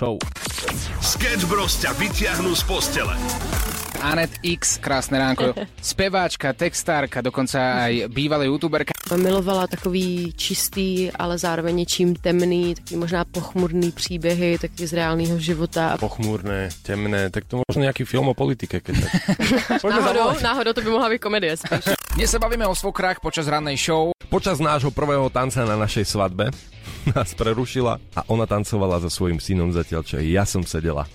show. Sketch Bros ťa vyťahnú z postele. Anet X, krásne ránko. Speváčka, textárka, dokonca aj bývalá youtuberka. Milovala takový čistý, ale zároveň něčím temný, taký možná pochmurný příběhy, taky z reálného života. Pochmúrne, temné, tak to možno nejaký film o politike, keď tak. Náhodou, náhodou to by mohla být komedie spíš. Dnes sa bavíme o svokrách počas rannej show. Počas nášho prvého tanca na našej svadbe nás prerušila a ona tancovala so svojím synom zatiaľ, čo ja som sedela.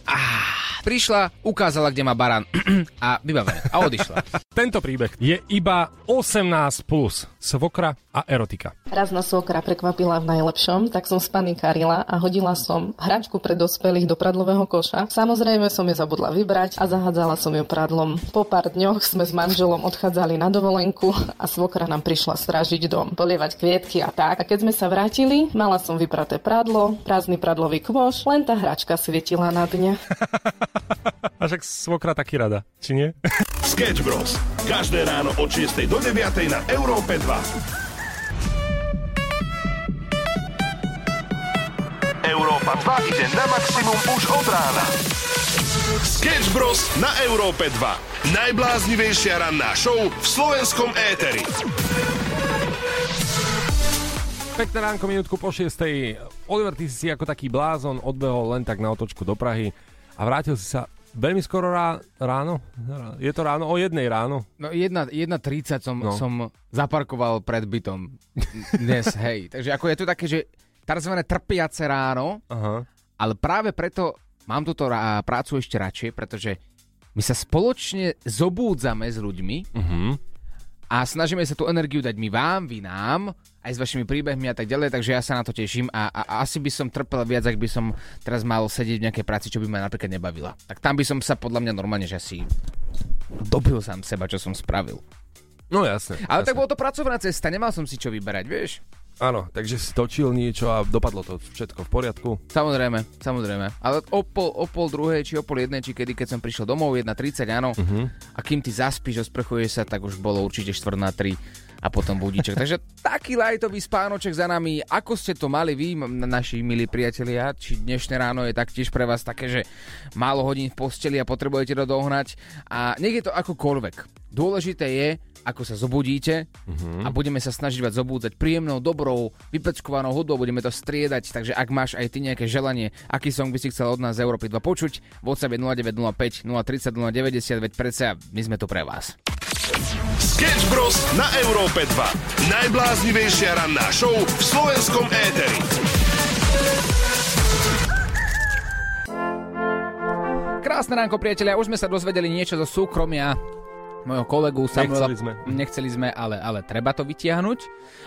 Prišla, ukázala, kde má barán a vybavené. A odišla. Tento príbeh je iba 18+, plus. svokra a erotika. Raz na svokra prekvapila v najlepšom, tak som spanikárila a hodila som hračku pre dospelých do pradlového koša. Samozrejme som ju zabudla vybrať a zahádzala som ju pradlom. Po pár dňoch sme s manželom odchádzali na dovolenku a svokra nám prišla strážiť dom, polievať kvietky a tak. A keď sme sa vrátili, mala som vypraté pradlo, prázdny pradlový kôš, len tá hračka svietila na dne. A však svokra taky rada, či nie? Sketch Bros. Každé ráno od 6 do 9 na Európe 2. Európa 2 ide na maximum už od rána. Sketch Bros. na Európe 2. Najbláznivejšia ranná show v slovenskom éteri. Pekné ránko, minútku po 6. Oliver, ty si ako taký blázon odbehol len tak na otočku do Prahy a vrátil si sa veľmi skoro rá, ráno? Je to ráno? O jednej ráno? No 1.30 som, No. som zaparkoval pred bytom dnes, hej. Takže ako je to také, že tzv. trpiace ráno, Aha. ale práve preto mám túto rá- prácu ešte radšej, pretože my sa spoločne zobúdzame s ľuďmi Uh-huh. a snažíme sa tú energiu dať my vám, vy nám, aj s vašimi príbehmi a tak ďalej, takže ja sa na to teším a, a, a asi by som trpel viac, ak by som teraz mal sedieť v nejakej práci, čo by ma napríklad nebavila. Tak tam by som sa podľa mňa normálne, že si dobil sám seba, čo som spravil. No jasne. Ale jasne. tak bolo to pracovná cesta, nemal som si čo vyberať, vieš? Áno, takže si točil niečo a dopadlo to všetko v poriadku. Samozrejme, samozrejme. Ale o pol, o pol druhej, či o pol jednej, či kedy, keď som prišiel domov, 1.30, áno. Uh-huh. A kým ty zaspíš, osprchuješ sa, tak už bolo určite 4 na 3 a potom budíček. Takže taký lajtový spánoček za nami. Ako ste to mali vy, naši milí priatelia? Či dnešné ráno je taktiež pre vás také, že málo hodín v posteli a potrebujete to dohnať? A nech je to akokoľvek. Dôležité je, ako sa zobudíte uh-huh. a budeme sa snažiť vás zobúdzať príjemnou, dobrou, vypeckovanou hudbou, budeme to striedať, takže ak máš aj ty nejaké želanie, aký song by si chcel od nás z Európy 2 počuť, WhatsApp je 0905 030 090, veď predsa my sme tu pre vás. Sketch Bros. na Európe 2. Najbláznivejšia ranná show v slovenskom éteri. Krásne ránko, priatelia, už sme sa dozvedeli niečo zo súkromia mojho kolegu Samuela. Nechceli sme. Nechceli sme, ale, ale treba to vytiahnuť.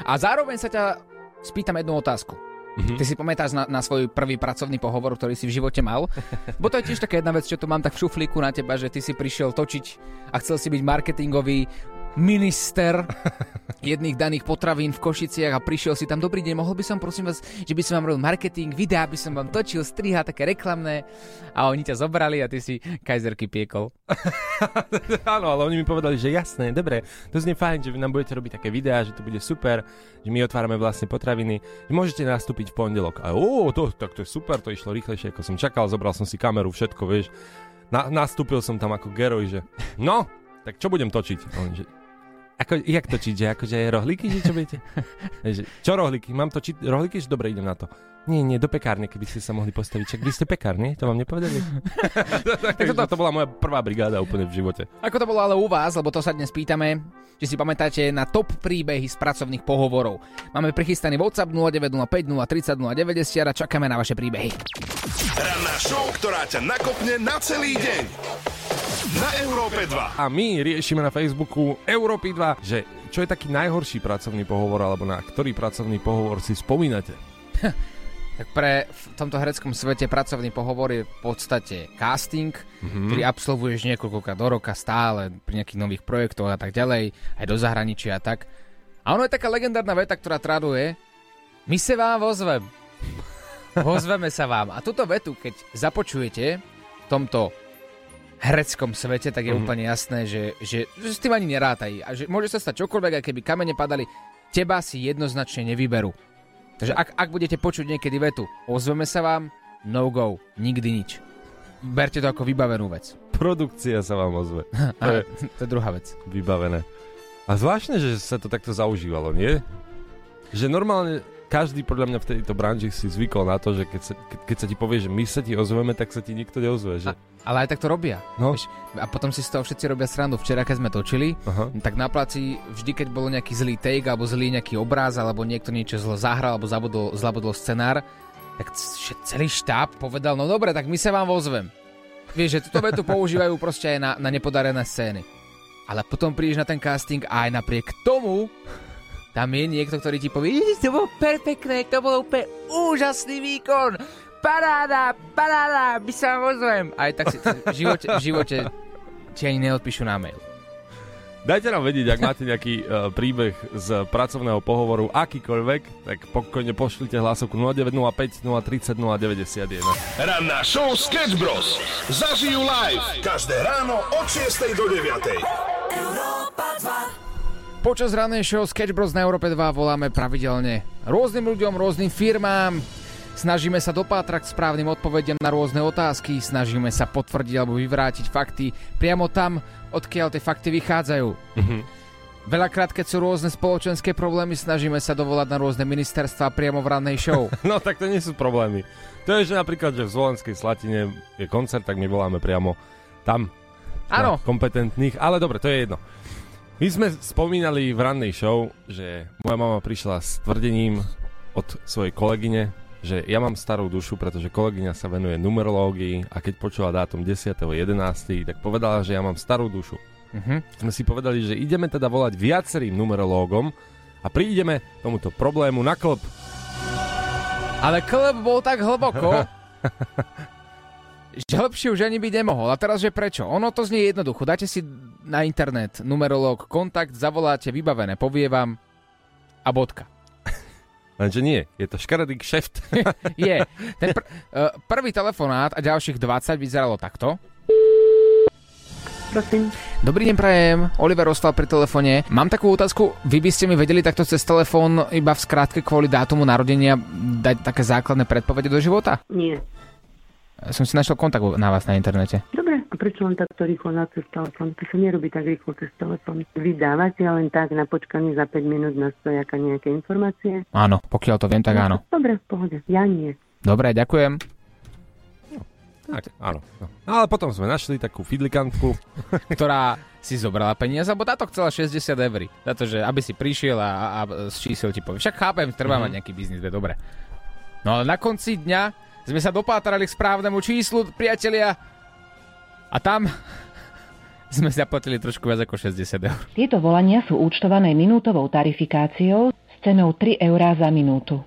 A zároveň sa ťa spýtam jednu otázku. Mhm. Ty si pamätáš na, na svoj prvý pracovný pohovor, ktorý si v živote mal? Bo to je tiež taká jedna vec, čo tu mám tak v šuflíku na teba, že ty si prišiel točiť a chcel si byť marketingový minister jedných daných potravín v Košiciach a prišiel si tam, dobrý deň, mohol by som prosím vás, že by som vám robil marketing, videá by som vám točil, striha, také reklamné a oni ťa zobrali a ty si kajzerky piekol. Áno, ale oni mi povedali, že jasné, dobre, to znie fajn, že vy nám budete robiť také videá, že to bude super, že my otvárame vlastne potraviny, že môžete nastúpiť v pondelok. A ó, to, tak to je super, to išlo rýchlejšie, ako som čakal, zobral som si kameru, všetko, vieš. Na, nastúpil som tam ako geroj, že no, tak čo budem točiť? A oni, že, ako, jak točiť, že akože rohlíky, že čo budete? Že, čo rohlíky? Mám točiť rohlíky? Že dobre, idem na to. Nie, nie, do pekárne, keby ste sa mohli postaviť. Čak vy ste pekár, nie? To vám nepovedali? Takže to, to bola moja prvá brigáda úplne v živote. Ako to bolo ale u vás, lebo to sa dnes pýtame, či si pamätáte na top príbehy z pracovných pohovorov. Máme prichystaný WhatsApp 0905 030 090 a čakáme na vaše príbehy. Ranná show, ktorá ťa nakopne na celý deň. Na Európe 2. A my riešime na Facebooku Európy 2, že čo je taký najhorší pracovný pohovor, alebo na ktorý pracovný pohovor si spomínate. Tak pre v tomto hereckom svete pracovný pohovor je v podstate casting, mm-hmm. ktorý absolvuješ niekoľkokrát do roka stále pri nejakých nových projektoch a tak ďalej, aj do zahraničia a tak. A ono je taká legendárna veta, ktorá traduje My sa vám vozvem. Vozveme sa vám. A túto vetu, keď započujete v tomto hereckom svete, tak je mm-hmm. úplne jasné, že, že, že s tým ani nerátaj. A že môže sa stať čokoľvek, aj keby kamene padali, teba si jednoznačne nevyberú. Takže ak, ak budete počuť niekedy vetu, ozveme sa vám, no go, nikdy nič. Berte to ako vybavenú vec. Produkcia sa vám ozve. To je to je druhá vec. vybavené. A zvláštne, že sa to takto zaužívalo, nie? Že normálne každý podľa mňa v tejto branži si zvykol na to, že keď sa, keď, keď sa ti povie, že my sa ti ozveme, tak sa ti nikto neozve. Že... Ale aj tak to robia. No. Vieš, a potom si z toho všetci robia srandu. Včera, keď sme točili, Aha. tak na placi vždy, keď bol nejaký zlý take, alebo zlý nejaký obraz, alebo niekto niečo zle zahral, alebo zabudol, zlabudol scenár, tak celý štáb povedal, no dobre, tak my sa vám ozvem. Vieš, že túto vetu používajú proste aj na, na nepodarené scény. Ale potom prídeš na ten casting a aj napriek tomu tam je niekto, ktorý ti povie, "Ježiš, to bolo perfektné, to bol úplne úžasný výkon, paráda, paráda, my sa vám ozvem. Aj tak si v živote, v živote ti ani neodpíšu na mail. Dajte nám vedieť, ak máte nejaký uh, príbeh z pracovného pohovoru, akýkoľvek, tak pokojne pošlite hlasovku 0905 030 091. Ranná show Sketch Bros. Zažijú live každé ráno od 6 do 9. Počas ranej show Sketch Bros na Európe 2 voláme pravidelne rôznym ľuďom, rôznym firmám. Snažíme sa dopátrať správnym odpovediam na rôzne otázky, snažíme sa potvrdiť alebo vyvrátiť fakty priamo tam, odkiaľ tie fakty vychádzajú. Veľakrát, keď sú rôzne spoločenské problémy, snažíme sa dovolať na rôzne ministerstva priamo v rannej show. No tak to nie sú problémy. To je, že napríklad, že v Zvolenskej Slatine je koncert, tak my voláme priamo tam. Áno. Kompetentných, ale dobre, to je jedno. My sme spomínali v rannej show, že moja mama prišla s tvrdením od svojej kolegyne, že ja mám starú dušu, pretože kolegyňa sa venuje numerológii a keď počula dátum 10.11., tak povedala, že ja mám starú dušu. Mhm. Sme si povedali, že ideme teda volať viacerým numerológom a prídeme tomuto problému na klb. Ale klb bol tak hlboko, že hlbšie už ani byť nemohol. A teraz, že prečo? Ono to znie jednoducho. Dáte si na internet numerológ, kontakt, zavoláte, vybavené, povie vám a bodka. Lenže nie, je to škaredý kšeft. Je. Ten pr- uh, prvý telefonát a ďalších 20 vyzeralo takto. Prosím. Dobrý deň, prajem. Oliver Ostal pri telefóne. Mám takú otázku. Vy by ste mi vedeli takto cez telefón iba v skrátke kvôli dátumu narodenia dať také základné predpovede do života? Nie. Som si našiel kontakt na vás na internete. Dobre, a prečo len takto rýchlo na cez telefón? To sa nerobí tak rýchlo cez telefón. Vy dávate len tak na počkanie za 5 minút na stojaka nejaké informácie? Áno, pokiaľ to viem, tak áno. Dobre, v pohode. Ja nie. Dobre, ďakujem. tak, áno. No. no. Ale potom sme našli takú fidlikantku. Ktorá si zobrala peniaze, lebo táto chcela 60 eur. Za to, že aby si prišiel a, a, a z čísel ti povie. Však chápem, treba mať nejaký biznis, dobre. No ale na konci dňa sme sa dopátrali k správnemu číslu, priatelia. A tam sme zaplatili trošku viac ako 60 eur. Tieto volania sú účtované minútovou tarifikáciou s cenou 3 eurá za minútu.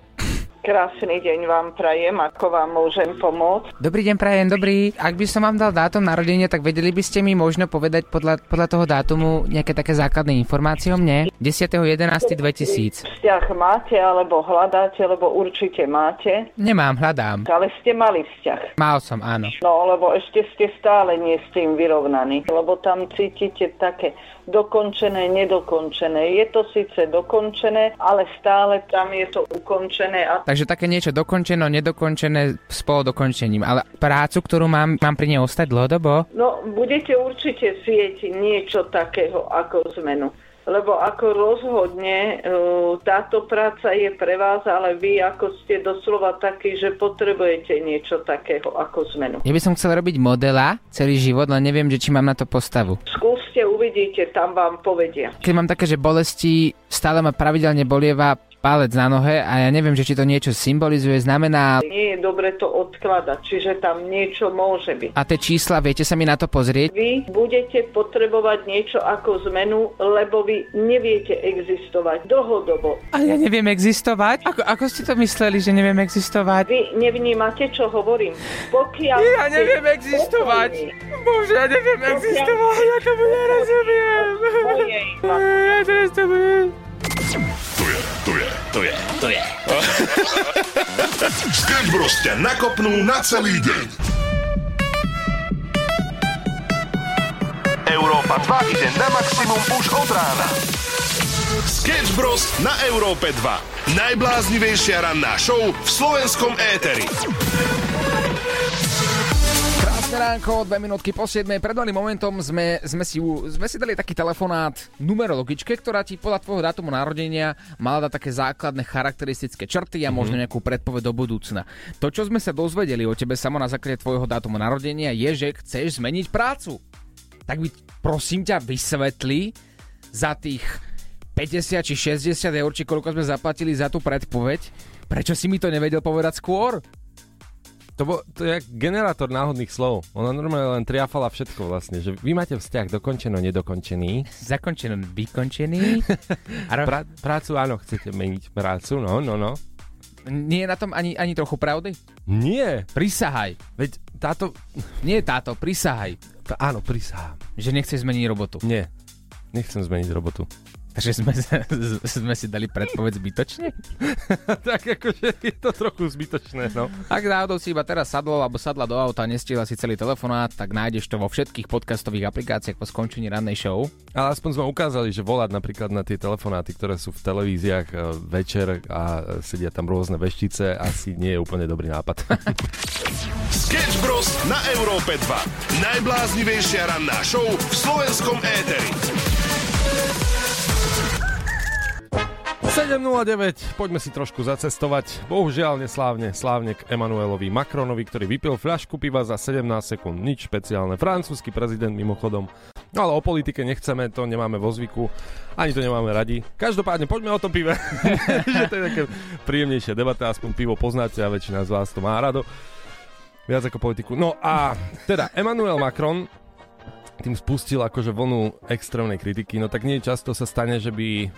Krásny deň vám prajem, ako vám môžem pomôcť. Dobrý deň, prajem, dobrý. Ak by som vám dal dátum narodenia, tak vedeli by ste mi možno povedať podľa, podľa toho dátumu nejaké také základné informácie o mne? 10.11.2000. Vzťah máte alebo hľadáte, lebo určite máte, Nemám, hľadám. ale ste mali vzťah. Mal som, áno. No, lebo ešte ste stále nie s tým vyrovnaní, lebo tam cítite také dokončené, nedokončené. Je to síce dokončené, ale stále tam je to ukončené a Takže také niečo dokončeno, nedokončené s polodokončením. Ale prácu, ktorú mám, mám pri nej ostať dlhodobo? No, budete určite chcieť niečo takého ako zmenu. Lebo ako rozhodne uh, táto práca je pre vás, ale vy ako ste doslova takí, že potrebujete niečo takého ako zmenu. Ja by som chcel robiť modela celý život, len neviem, že či mám na to postavu. Skúste, uvidíte, tam vám povedia. Keď mám také, že bolesti, stále ma pravidelne bolieva palec na nohe a ja neviem, že či to niečo symbolizuje, znamená... Nie je dobre to odkladať, čiže tam niečo môže byť. A tie čísla, viete sa mi na to pozrieť? Vy budete potrebovať niečo ako zmenu, lebo vy neviete existovať dlhodobo. A ja neviem existovať? Ako, ako ste to mysleli, že neviem existovať? Vy nevnímate, čo hovorím. Pokiaľ Ja neviem existovať. spokojní, Bože, ja neviem existovať, ja tomu nerozumiem. Ja teraz to budem... To je, to je, to je, to je. Sketch Bros ťa nakopnú na celý deň. Európa 2 ide na maximum už od rána. Sketch Bros na Európe 2. Najbláznivejšia ranná show v slovenskom éteri. Ránko, dve minútky po 7. Pred malým momentom sme, sme, si, sme si dali taký telefonát numerologičke, ktorá ti podľa tvojho dátumu narodenia mala dať také základné charakteristické črty a mm-hmm. možno nejakú predpoveď do budúcna. To, čo sme sa dozvedeli o tebe samo na základe tvojho dátumu narodenia, je, že chceš zmeniť prácu. Tak by prosím ťa vysvetli za tých 50 či 60 eur, či koľko sme zaplatili za tú predpoveď, prečo si mi to nevedel povedať skôr? To, bo, to je generátor náhodných slov. Ona normálne len triafala všetko vlastne, že vy máte vzťah dokončeno, nedokončený. Zakončeno, vykončený. A pra, prácu áno, chcete meniť prácu, no, no, no. Nie je na tom ani, ani trochu pravdy? Nie. Prisahaj. Veď táto... Nie táto, prisahaj. Áno, prisahám. Že nechceš zmeniť robotu. Nie, nechcem zmeniť robotu. Takže sme, sme si dali predpoveď zbytočne? tak akože je to trochu zbytočné, no. Ak náhodou si iba teraz sadol alebo sadla do auta a nestihla si celý telefonát, tak nájdeš to vo všetkých podcastových aplikáciách po skončení rannej show. Ale aspoň sme ukázali, že volať napríklad na tie telefonáty, ktoré sú v televíziách e, večer a sedia tam rôzne veštice, asi nie je úplne dobrý nápad. Sketch Bros. na Európe 2. Najbláznivejšia ranná show v slovenskom éteri. 7.09, poďme si trošku zacestovať. Bohužiaľ neslávne, slávne k Emanuelovi Macronovi, ktorý vypil fľašku piva za 17 sekúnd. Nič špeciálne. Francúzsky prezident mimochodom. No ale o politike nechceme, to nemáme vo zvyku. Ani to nemáme radi. Každopádne poďme o tom pive. že to je také príjemnejšia debata, aspoň pivo poznáte a väčšina z vás to má rado. Viac ako politiku. No a teda Emmanuel Macron tým spustil akože vlnu extrémnej kritiky, no tak nie často sa stane, že by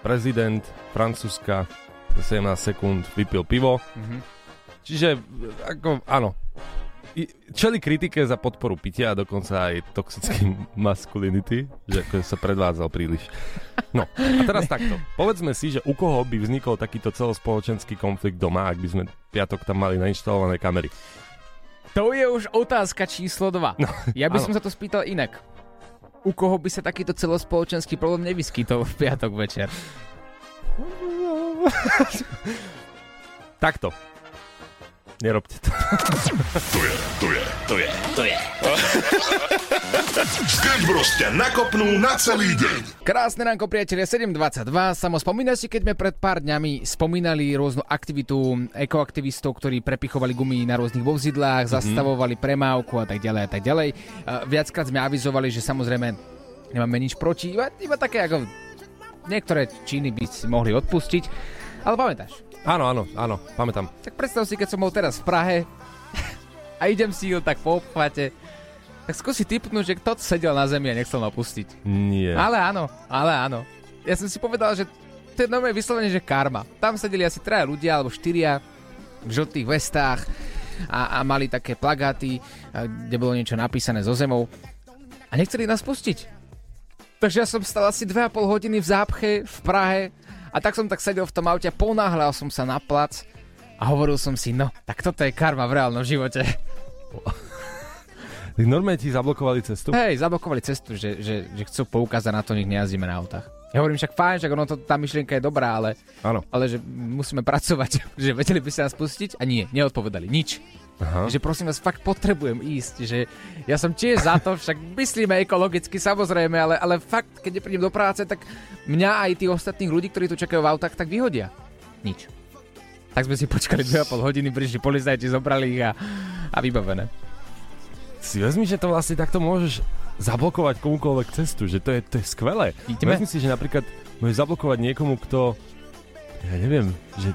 prezident Francúzska za 17 sekúnd vypil pivo. Mm-hmm. Čiže, ako, áno, čeli kritike za podporu pitia a dokonca aj toxický masculinity, že ako sa predvádzal príliš. No, a teraz takto. Povedzme si, že u koho by vznikol takýto celospoločenský konflikt doma, ak by sme piatok tam mali nainštalované kamery. To je už otázka číslo 2. No, ja by áno. som sa to spýtal inak u koho by sa takýto celospoločenský problém nevyskytol v piatok večer? Takto. Nerobte to. to je, to je, to je, to je. Sketch Bros ťa nakopnú na celý deň. Krásne ránko, priatelia, 7.22. Samo spomínaš si, keď sme pred pár dňami spomínali rôznu aktivitu ekoaktivistov, ktorí prepichovali gumy na rôznych vozidlách, mm-hmm. zastavovali premávku a tak ďalej a tak ďalej. Viackrát sme avizovali, že samozrejme nemáme nič proti, iba, iba také ako niektoré činy by si mohli odpustiť. Ale pamätáš, Áno, áno, áno, pamätám. Tak predstav si, keď som bol teraz v Prahe a idem si ho tak po obchvate, tak skúsi typnúť, že kto sedel na zemi a nechcel ma pustiť. Nie. Ale áno, ale áno. Ja som si povedal, že to je normálne vyslovene, že karma. Tam sedeli asi traja ľudia alebo štyria v žltých vestách a, a mali také plagáty, kde bolo niečo napísané zo zemou a nechceli nás pustiť. Takže ja som stal asi 2,5 hodiny v zápche v Prahe a tak som tak sedel v tom aute, ponáhľal som sa na plac a hovoril som si, no, tak toto je karma v reálnom živote. Tak normálne ti zablokovali cestu? Hej, zablokovali cestu, že, že, že chcú poukázať na to, nech nejazdíme na autách. Ja hovorím však fajn, však ono to, tá myšlienka je dobrá, ale, Áno. ale že musíme pracovať, že vedeli by sa nás pustiť a nie, neodpovedali nič. Aha. Že prosím vás, fakt potrebujem ísť, že ja som tiež za to, však myslíme ekologicky samozrejme, ale, ale fakt, keď neprídem do práce, tak mňa aj tých ostatných ľudí, ktorí tu čakajú v autách, tak vyhodia. Nič. Tak sme si počkali 2,5 hodiny, prišli policajti, zobrali ich a, a vybavené. Si vezmi, že to vlastne takto môžeš zablokovať komukoľvek cestu, že to je, to je skvelé. Ideme? Vezmi si, že napríklad môžeš zablokovať niekomu, kto ja neviem, že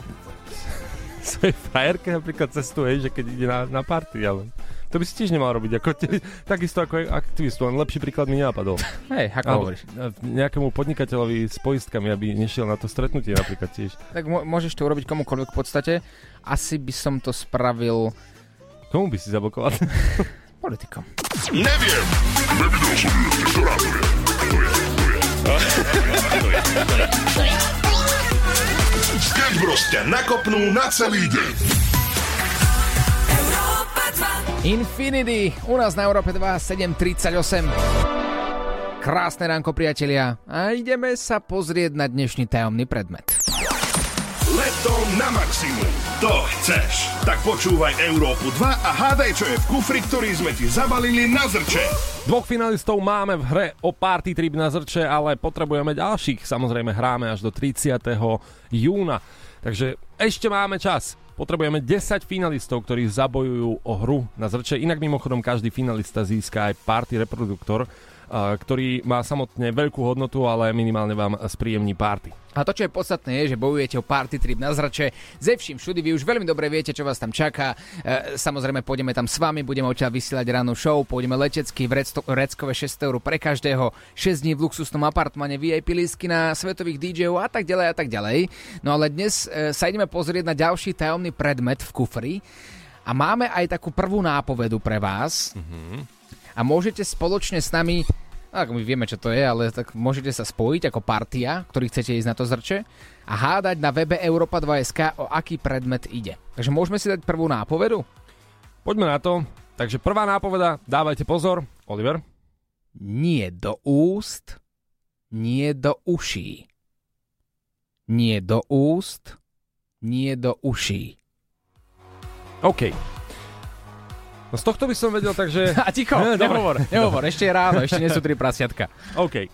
svojej frajerke napríklad cestuje, že keď ide na, na party, ale to by si tiež nemal robiť, ako te, takisto ako aktivistu, len lepší príklad mi nenapadol. Hej, ako Alebo, hovoríš? Nejakému podnikateľovi s poistkami, aby nešiel na to stretnutie napríklad tiež. Tak môžeš to urobiť komukoľvek v podstate. Asi by som to spravil... Komu by si zablokoval? Politikom. Neviem. Nevidel som je. To je, to je. to je, to je, to je. Sketch Bros ťa nakopnú na celý deň. Infinity, u nás na Európe 2, 7.38. Krásne ránko, priatelia. A ideme sa pozrieť na dnešný tajomný predmet. Leto na maximum. To chceš. Tak počúvaj Európu 2 a hádaj, čo je v kufri, ktorý sme ti zabalili na zrče. Dvoch finalistov máme v hre o party trip na zrče, ale potrebujeme ďalších. Samozrejme hráme až do 30. júna. Takže ešte máme čas. Potrebujeme 10 finalistov, ktorí zabojujú o hru na zrče. Inak mimochodom každý finalista získa aj party reproduktor, ktorý má samotne veľkú hodnotu, ale minimálne vám spríjemní party. A to, čo je podstatné, je, že bojujete o party trip na zrače. Ze vším všudy, vy už veľmi dobre viete, čo vás tam čaká. E, samozrejme, pôjdeme tam s vami, budeme odtiaľ vysielať ráno show, pôjdeme letecky v Reckove 6 eur pre každého, 6 dní v luxusnom apartmane, VIP lísky na svetových DJov a tak ďalej a tak ďalej. No ale dnes e, sa ideme pozrieť na ďalší tajomný predmet v kufri. A máme aj takú prvú nápovedu pre vás. Mm-hmm. A môžete spoločne s nami ak my vieme, čo to je, ale tak môžete sa spojiť ako partia, ktorí chcete ísť na to zrče a hádať na webe Europa 2.sk, o aký predmet ide. Takže môžeme si dať prvú nápovedu? Poďme na to. Takže prvá nápoveda, dávajte pozor. Oliver? Nie do úst, nie do uší. Nie do úst, nie do uší. OK. No z tohto by som vedel, takže... A ticho, no, nehovor, nehovor, ešte je ráno, ešte nie sú tri prasiatka. OK.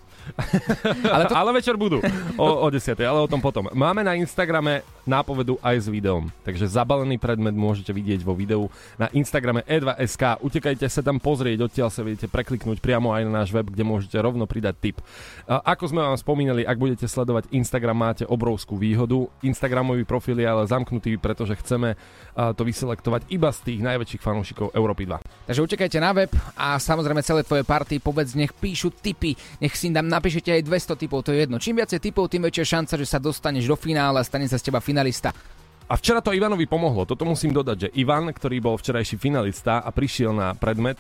ale, to... ale večer budú o, o 10. ale o tom potom. Máme na Instagrame nápovedu aj s videom, takže zabalený predmet môžete vidieť vo videu na Instagrame e2sk. Utekajte sa tam pozrieť, odtiaľ sa viete prekliknúť priamo aj na náš web, kde môžete rovno pridať tip. Ako sme vám spomínali, ak budete sledovať Instagram, máte obrovskú výhodu. Instagramový profil je ale zamknutý, pretože chceme to vyselektovať iba z tých najväčších fanúšikov Európy 2. Takže utekajte na web a samozrejme celé tvoje party povedz, nech píšu tipy, nech si tam napíšete aj 200 typov, to je jedno. Čím viacej typov, tým väčšia šanca, že sa dostaneš do finále a stane sa z teba finalista. A včera to Ivanovi pomohlo. Toto musím dodať, že Ivan, ktorý bol včerajší finalista a prišiel na predmet,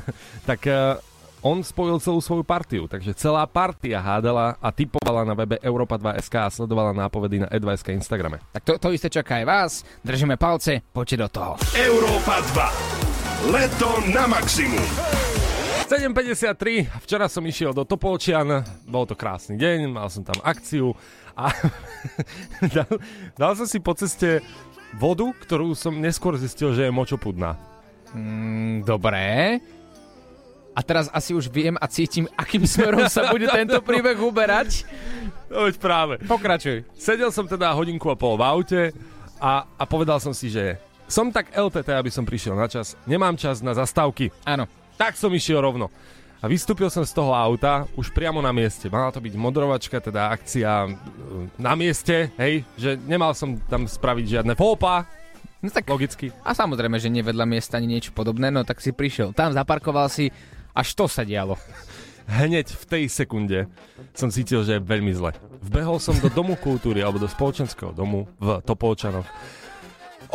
tak uh, on spojil celú svoju partiu. Takže celá partia hádala a typovala na webe Europa 2.sk a sledovala nápovedy na E2SK Instagrame. Tak to, to isté čaká aj vás. Držíme palce, poďte do toho. Európa 2. Leto na maximum. 7.53, včera som išiel do Topolčian, bol to krásny deň, mal som tam akciu a dal, dal som si po ceste vodu, ktorú som neskôr zistil, že je močopudná. Mm, dobré. A teraz asi už viem a cítim, akým smerom sa bude tento príbeh uberať. No veď práve. Pokračuj. Sedel som teda hodinku a pol v aute a, a povedal som si, že som tak LTT, aby som prišiel na čas. Nemám čas na zastávky. Áno. Tak som išiel rovno. A vystúpil som z toho auta už priamo na mieste. Mala to byť modrovačka, teda akcia na mieste, hej, že nemal som tam spraviť žiadne fópa, No tak, Logicky. A samozrejme, že nevedľa miesta ani niečo podobné, no tak si prišiel. Tam zaparkoval si, až to sa dialo. Hneď v tej sekunde som cítil, že je veľmi zle. Vbehol som do domu kultúry alebo do spoločenského domu v Topolčanoch.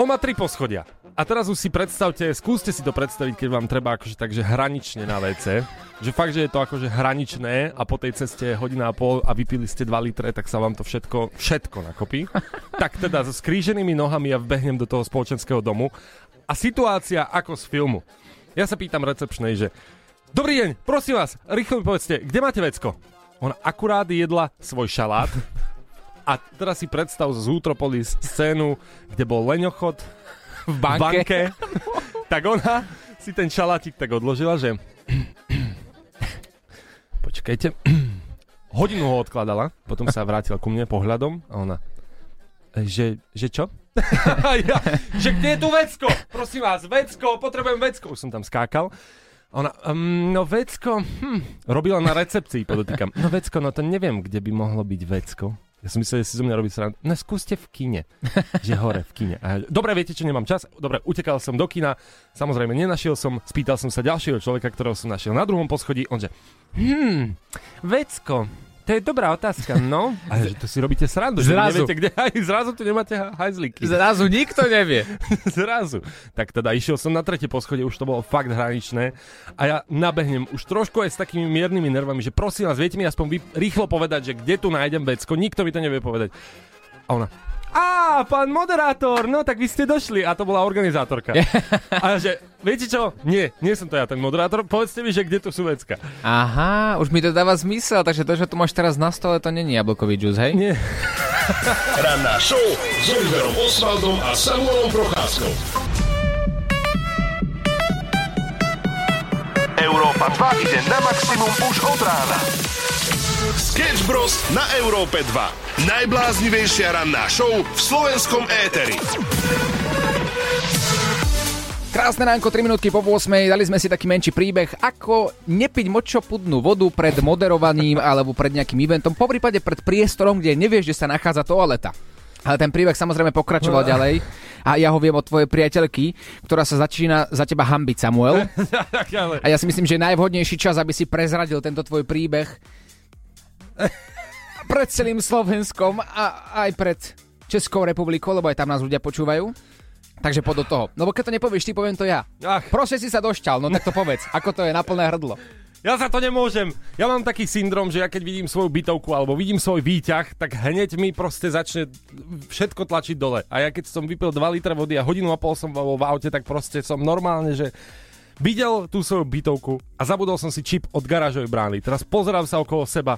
On má tri poschodia. A teraz už si predstavte, skúste si to predstaviť, keď vám treba akože takže hranične na WC. Že fakt, že je to akože hraničné a po tej ceste hodina a pol a vypili ste 2 litre, tak sa vám to všetko, všetko nakopí. tak teda so skríženými nohami ja vbehnem do toho spoločenského domu a situácia ako z filmu. Ja sa pýtam recepčnej, že Dobrý deň, prosím vás, rýchlo mi povedzte, kde máte vecko? Ona akurát jedla svoj šalát a teraz si predstav z Zútropolis scénu, kde bol leňochod, v banke. V banke. tak ona si ten šalátik tak odložila, že... Počkajte. Hodinu ho odkladala, potom sa vrátila ku mne pohľadom a ona... Že, že čo? ja, že kde je tu vecko? Prosím vás, vecko, potrebujem vecko. Už som tam skákal. Ona, um, no vecko, hm, robila na recepcii, podotýkam. No vecko, no to neviem, kde by mohlo byť vecko. Ja som myslel, že si zo mňa robí srandu. No skúste v kine. že hore v kine. A, dobre, viete čo, nemám čas. Dobre, utekal som do kina. Samozrejme, nenašiel som. Spýtal som sa ďalšieho človeka, ktorého som našiel na druhom poschodí. On že, hm, vecko, to je dobrá otázka, no. A že to si robíte srandu, zrazu. že neviete, kde aj zrazu tu nemáte hajzlíky. Zrazu nikto nevie. zrazu. Tak teda išiel som na tretie poschodie, už to bolo fakt hraničné a ja nabehnem už trošku aj s takými miernymi nervami, že prosím vás, viete mi aspoň vy rýchlo povedať, že kde tu nájdem vecko, nikto mi to nevie povedať. A ona, a pán moderátor, no tak vy ste došli. A to bola organizátorka. a že, viete čo? Nie, nie som to ja ten moderátor. Povedzte mi, že kde tu sú vecka. Aha, už mi to dáva zmysel, takže to, že tu máš teraz na stole, to není jablkový džus, hej? Nie. Ranná show s Oliverom Osvaldom a Samuelom Procházkou. Európa 2 ide na maximum už od rána. Sketch Bros. na Európe 2. Najbláznivejšia ranná show v slovenskom éteri. Krásne ránko, 3 minútky po 8. Dali sme si taký menší príbeh, ako nepiť močopudnú vodu pred moderovaním alebo pred nejakým eventom, po prípade pred priestorom, kde nevieš, že sa nachádza toaleta. Ale ten príbeh samozrejme pokračoval ďalej a ja ho viem od tvojej priateľky, ktorá sa začína za teba hambiť, Samuel. A ja si myslím, že najvhodnejší čas, aby si prezradil tento tvoj príbeh pred celým Slovenskom a aj pred Českou republikou, lebo aj tam nás ľudia počúvajú. Takže poď do toho. No bo keď to nepovieš, ty poviem to ja. Ach. Proste si sa došťal, no tak to povedz. Ako to je na plné hrdlo. Ja za to nemôžem. Ja mám taký syndrom, že ja keď vidím svoju bytovku alebo vidím svoj výťah, tak hneď mi proste začne všetko tlačiť dole. A ja keď som vypil 2 litre vody a hodinu a pol som bol v aute, tak proste som normálne, že videl tú svoju bytovku a zabudol som si čip od garážovej brány. Teraz pozerám sa okolo seba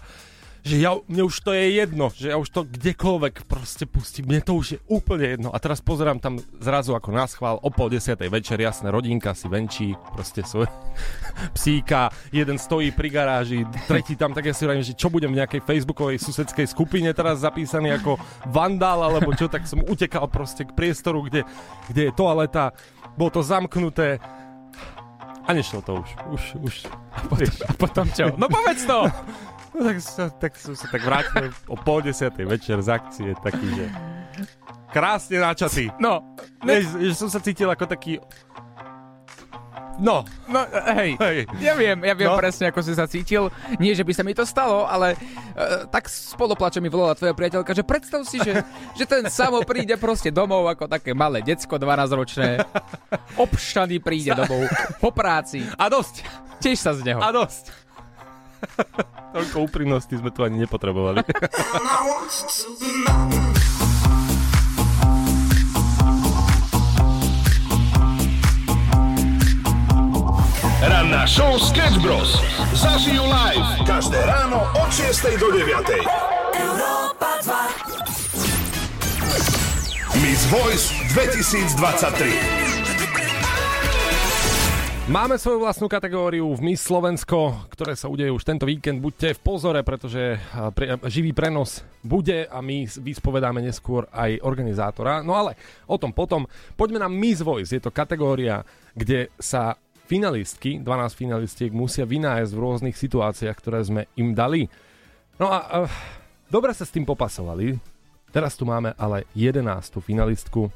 že ja, mne už to je jedno, že ja už to kdekoľvek proste pustím, mne to už je úplne jedno. A teraz pozerám tam zrazu ako na schvál o pol desiatej večer, jasné, rodinka si venčí, proste svoj psíka, jeden stojí pri garáži, tretí tam, tak ja si hovorím, že čo budem v nejakej facebookovej susedskej skupine teraz zapísaný ako vandál, alebo čo, tak som utekal proste k priestoru, kde, kde je toaleta, bolo to zamknuté, a nešlo to už. Už, už. A potom, a potom čo? No povedz to! No tak, sa, tak som sa tak vrátil o pol desiatej večer z akcie, taký, že krásne načatý. No, ne... že, že som sa cítil ako taký No. No, hej, hej. ja viem, ja viem no. presne, ako si sa cítil. Nie, že by sa mi to stalo, ale uh, tak spoloplače mi volala tvoja priateľka, že predstav si, že, že ten samo príde proste domov ako také malé decko 12-ročné. Obšaný príde domov po práci. A dosť. Tiež sa z neho. A dosť. Toľko úprimnosti sme tu ani nepotrebovali. Ranná show Sketch Bros. Zažijú live každé ráno od 6 do 9. Európa 2. Miss Voice 2023. Máme svoju vlastnú kategóriu v Miss Slovensko, ktoré sa udeje už tento víkend. Buďte v pozore, pretože pre, živý prenos bude a my vyspovedáme neskôr aj organizátora. No ale o tom potom. Poďme na Miss Voice. Je to kategória, kde sa finalistky, 12 finalistiek, musia vynájsť v rôznych situáciách, ktoré sme im dali. No a uh, dobre sa s tým popasovali. Teraz tu máme ale 11. finalistku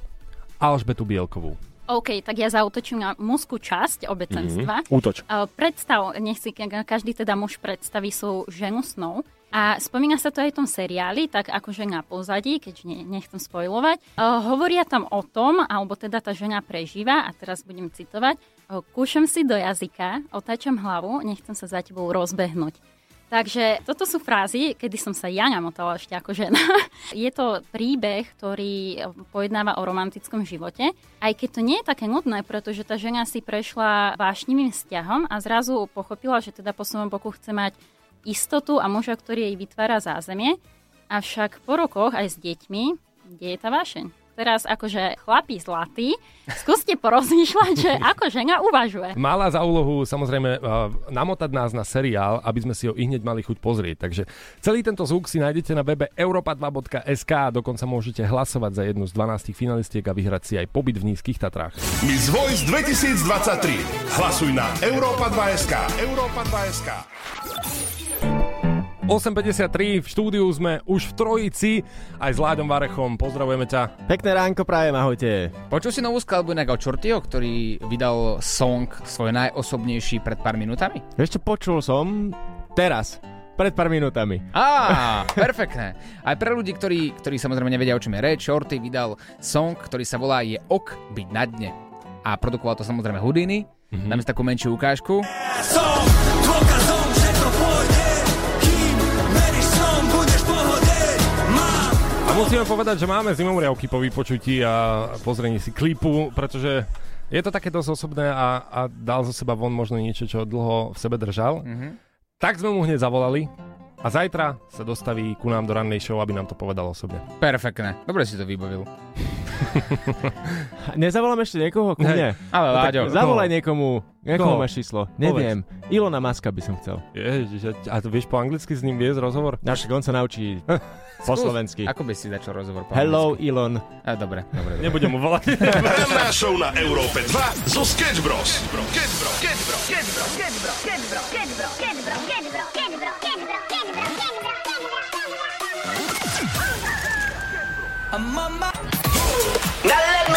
Alžbetu Bielkovú. OK, tak ja zautočím na mužskú časť obecenstva. Mm-hmm. Útoč. Uh, predstav, nech si každý teda muž predstaví svoju ženu snou. A spomína sa to aj v tom seriáli, tak akože na pozadí, keďže ne, nechcem spojovať. Uh, hovoria tam o tom, alebo teda tá žena prežíva, a teraz budem citovať, uh, kúšam si do jazyka, otáčam hlavu, nechcem sa za tebou rozbehnúť. Takže toto sú frázy, kedy som sa ja namotala ešte ako žena. Je to príbeh, ktorý pojednáva o romantickom živote, aj keď to nie je také nudné, pretože tá žena si prešla vášnivým vzťahom a zrazu pochopila, že teda po svojom boku chce mať istotu a muža, ktorý jej vytvára zázemie. Avšak po rokoch aj s deťmi, kde je tá vášeň? Teraz akože chlapí zlatí, skúste porozmýšľať, že ako žena uvažuje. Mala za úlohu samozrejme namotať nás na seriál, aby sme si ho i hneď mali chuť pozrieť. Takže celý tento zvuk si nájdete na webe europa2.sk a dokonca môžete hlasovať za jednu z 12 finalistiek a vyhrať si aj pobyt v Nízkych Tatrách. Miss Voice 2023. Hlasuj na europa2.sk. Europa2.sk. 8.53, v štúdiu sme už v Trojici, aj s Láďom Varechom, pozdravujeme ťa. Pekné ránko prajem, ahojte. Počul si novú skladbu inak o Čortyho, ktorý vydal song svoj najosobnejší pred pár minútami? Ešte počul som teraz, pred pár minútami. Á, perfektné. Aj pre ľudí, ktorí, ktorí samozrejme nevedia, o čom je reč, Shorty vydal song, ktorý sa volá Je ok byť na dne. A produkoval to samozrejme Houdini. Mm-hmm. Dáme si takú menšiu ukážku. Som musíme povedať, že máme zimomriavky po vypočutí a pozrení si klipu, pretože je to také dosť osobné a, a dal zo seba von možno niečo, čo dlho v sebe držal. Mm-hmm. Tak sme mu hneď zavolali a zajtra sa dostaví ku nám do rannej show, aby nám to povedal osobne. Perfektné. Dobre si to vybavil. Nezavolám ešte niekoho? Ku mne? Ale No Láďo. Zavolaj niekomu. Niekoho Koho? máš číslo? Neviem. Ilona Maska by som chcel. Ježiš, a to vieš po anglicky s ním viesť rozhovor? No však on sa naučí po slovensky. Ako by si začal rozhovor po Hello, anglicky? Elon. A, dobre, dobre. dobre. Nebudem mu volať. Ranná show na Európe 2 zo Sketch Bros. Sketch Bros. Sketch Bros.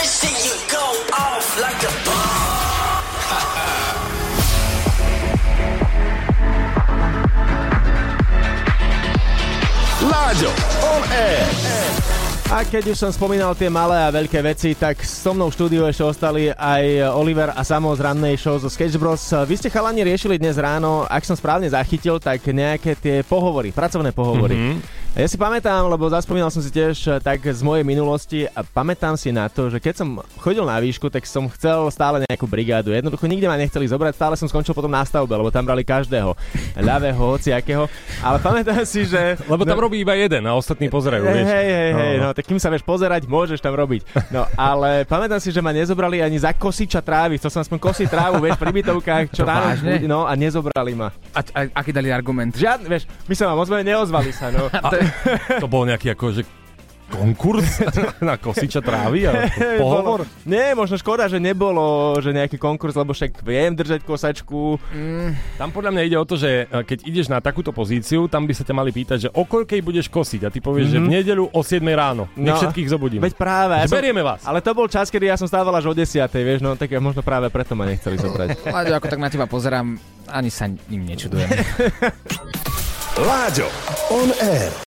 See you go off like a bomb. Láďo, on air. A keď už som spomínal tie malé a veľké veci, tak so mnou v štúdiu ešte ostali aj Oliver a Samo z rannej show zo Sketch Bros. Vy ste chalani riešili dnes ráno, ak som správne zachytil, tak nejaké tie pohovory, pracovné pohovory. Mm-hmm. Ja si pamätám, lebo zaspomínal som si tiež eh, tak z mojej minulosti a pamätám si na to, že keď som chodil na výšku, tak som chcel stále nejakú brigádu. Jednoducho nikde ma nechceli zobrať, stále som skončil potom na stavbe, lebo tam brali každého. Ľavého, hociakého. Ale pamätám si, že... Lebo tam robí iba jeden a ostatní pozerajú, Hej, vieš. hej, hej, hej, No. no, tak kým sa vieš pozerať, môžeš tam robiť. No, ale pamätám si, že ma nezobrali ani za kosiča trávy. Chcel som aspoň kosiť trávu, vieš, pri bytovkách, čo ráno, no a nezobrali ma. A, a, aký dali argument? Žiadny, vieš, my sa vám ozvali, neozvali sa, no. A to bol nejaký akože konkurs na kosiča trávy a pohovor? bolo- Nie, možno škoda, že nebolo, že nejaký konkurs, lebo však viem držať kosačku. Tam podľa mňa ide o to, že e, keď ideš na takúto pozíciu, tam by sa ťa mali pýtať, že o koľkej budeš kosiť a ty povieš, mm-hmm. že v nedeľu o 7 ráno. Nech No, všetkých zobudím. Veď práve. Že berieme vás. Ale to bol čas, kedy ja som stával až o 10, vieš, no tak možno práve preto ma nechceli zobrať. Láďo, ako tak na teba pozerám, ani sa im nečudujem. Láďo, on air.